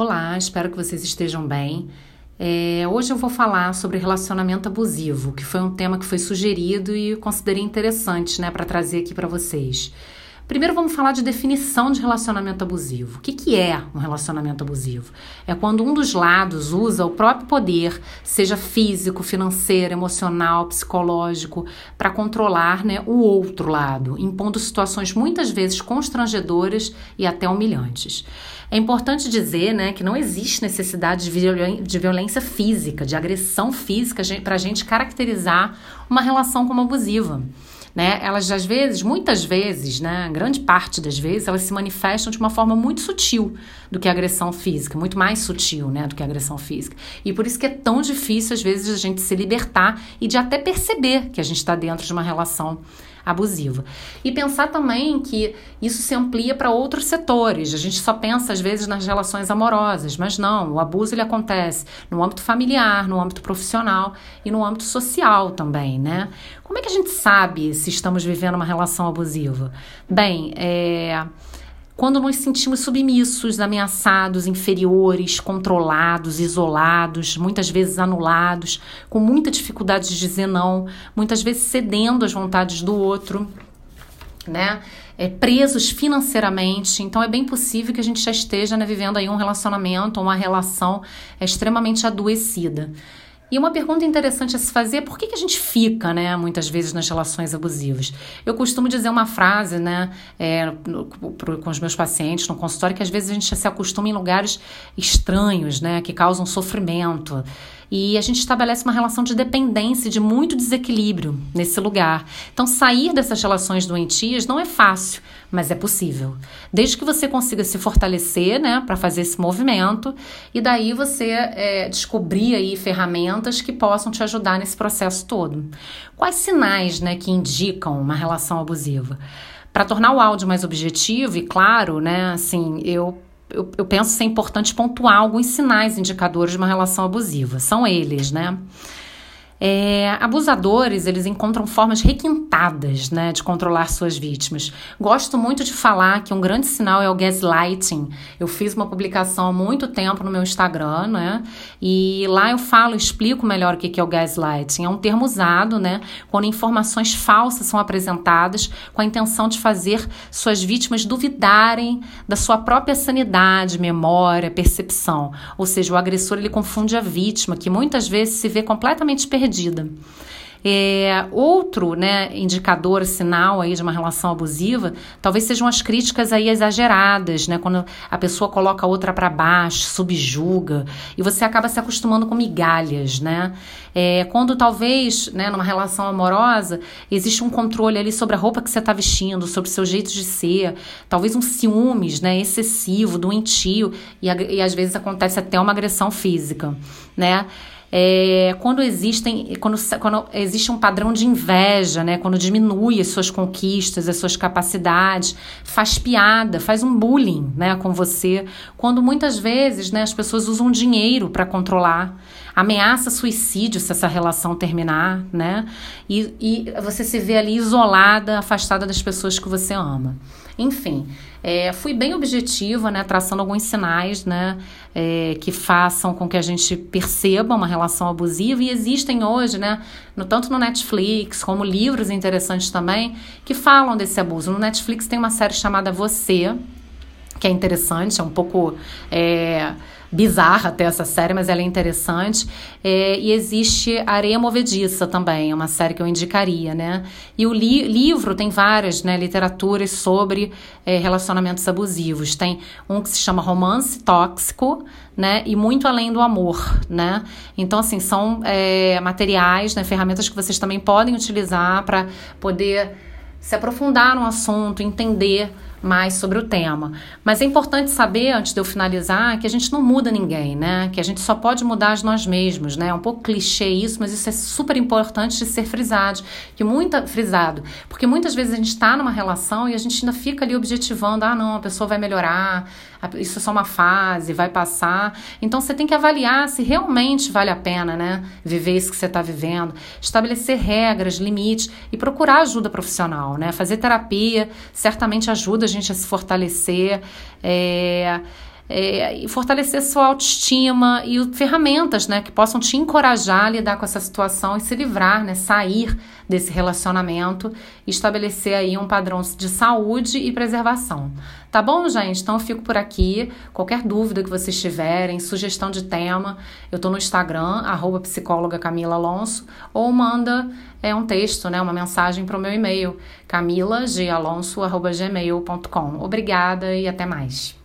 Olá, espero que vocês estejam bem. É, hoje eu vou falar sobre relacionamento abusivo, que foi um tema que foi sugerido e considerei interessante né, para trazer aqui para vocês. Primeiro vamos falar de definição de relacionamento abusivo. O que, que é um relacionamento abusivo? É quando um dos lados usa o próprio poder, seja físico, financeiro, emocional, psicológico, para controlar né, o outro lado, impondo situações muitas vezes constrangedoras e até humilhantes. É importante dizer né, que não existe necessidade de, de violência física, de agressão física para a gente caracterizar uma relação como abusiva né? Elas às vezes, muitas vezes, né, grande parte das vezes, elas se manifestam de uma forma muito sutil do que a agressão física, muito mais sutil, né, do que a agressão física. E por isso que é tão difícil às vezes a gente se libertar e de até perceber que a gente está dentro de uma relação abusiva. E pensar também que isso se amplia para outros setores. A gente só pensa às vezes nas relações amorosas, mas não, o abuso ele acontece no âmbito familiar, no âmbito profissional e no âmbito social também, né? Como é que a gente sabe se estamos vivendo uma relação abusiva? Bem, é quando nos sentimos submissos, ameaçados, inferiores, controlados, isolados, muitas vezes anulados, com muita dificuldade de dizer não, muitas vezes cedendo às vontades do outro, né? É, presos financeiramente. Então é bem possível que a gente já esteja né, vivendo aí um relacionamento, uma relação extremamente adoecida. E uma pergunta interessante a se fazer é por que, que a gente fica, né, muitas vezes nas relações abusivas? Eu costumo dizer uma frase, né, é, no, pro, com os meus pacientes no consultório, que às vezes a gente se acostuma em lugares estranhos, né, que causam sofrimento. E a gente estabelece uma relação de dependência, de muito desequilíbrio nesse lugar. Então, sair dessas relações doentias não é fácil, mas é possível. Desde que você consiga se fortalecer, né, para fazer esse movimento, e daí você é, descobrir aí ferramentas que possam te ajudar nesse processo todo. Quais sinais, né, que indicam uma relação abusiva? Para tornar o áudio mais objetivo e claro, né, assim, eu eu, eu penso ser importante pontuar alguns sinais indicadores de uma relação abusiva. São eles, né? É, abusadores, eles encontram formas requintadas né, de controlar suas vítimas. Gosto muito de falar que um grande sinal é o gaslighting. Eu fiz uma publicação há muito tempo no meu Instagram, né? E lá eu falo, explico melhor o que é o gaslighting. É um termo usado, né? Quando informações falsas são apresentadas com a intenção de fazer suas vítimas duvidarem da sua própria sanidade, memória, percepção. Ou seja, o agressor ele confunde a vítima, que muitas vezes se vê completamente perdida perdida. É, outro né, indicador, sinal aí de uma relação abusiva, talvez sejam as críticas aí exageradas, né, quando a pessoa coloca a outra para baixo, subjuga, e você acaba se acostumando com migalhas, né? É, quando talvez, né, numa relação amorosa, existe um controle ali sobre a roupa que você está vestindo, sobre o seu jeito de ser, talvez um ciúmes, né, excessivo, doentio, e, e às vezes acontece até uma agressão física, né? É, quando existem quando, quando existe um padrão de inveja, né, quando diminui as suas conquistas, as suas capacidades, faz piada, faz um bullying né, com você, quando muitas vezes né, as pessoas usam dinheiro para controlar, ameaça suicídio se essa relação terminar, né, e, e você se vê ali isolada, afastada das pessoas que você ama. Enfim, é, fui bem objetiva, né, traçando alguns sinais, né, é, que façam com que a gente perceba uma relação abusiva e existem hoje, né, no, tanto no Netflix como livros interessantes também que falam desse abuso. No Netflix tem uma série chamada Você, que é interessante, é um pouco é, bizarra até essa série, mas ela é interessante. É, e existe Areia Movediça também, é uma série que eu indicaria, né? E o li livro tem várias né, literaturas sobre é, relacionamentos abusivos. Tem um que se chama Romance Tóxico, né? E Muito Além do Amor, né? Então, assim, são é, materiais, né, ferramentas que vocês também podem utilizar para poder se aprofundar no assunto, entender mais sobre o tema. Mas é importante saber, antes de eu finalizar, que a gente não muda ninguém, né? Que a gente só pode mudar nós mesmos, né? É um pouco clichê isso, mas isso é super importante de ser frisado, que muita frisado, porque muitas vezes a gente está numa relação e a gente ainda fica ali objetivando, ah, não, a pessoa vai melhorar, isso é só uma fase, vai passar. Então você tem que avaliar se realmente vale a pena, né? Viver isso que você está vivendo, estabelecer regras, limites e procurar ajuda profissional, né? Fazer terapia certamente ajuda a gente a se fortalecer. É, é, e fortalecer sua autoestima e ferramentas, né, que possam te encorajar a lidar com essa situação e se livrar, né, sair desse relacionamento e estabelecer aí um padrão de saúde e preservação. Tá bom, gente? Então eu fico por aqui. Qualquer dúvida que vocês tiverem, sugestão de tema, eu tô no Instagram, arroba psicóloga Camila Alonso, ou manda é, um texto, né, uma mensagem para o meu e-mail, camilagalonso.gmail.com. Obrigada e até mais.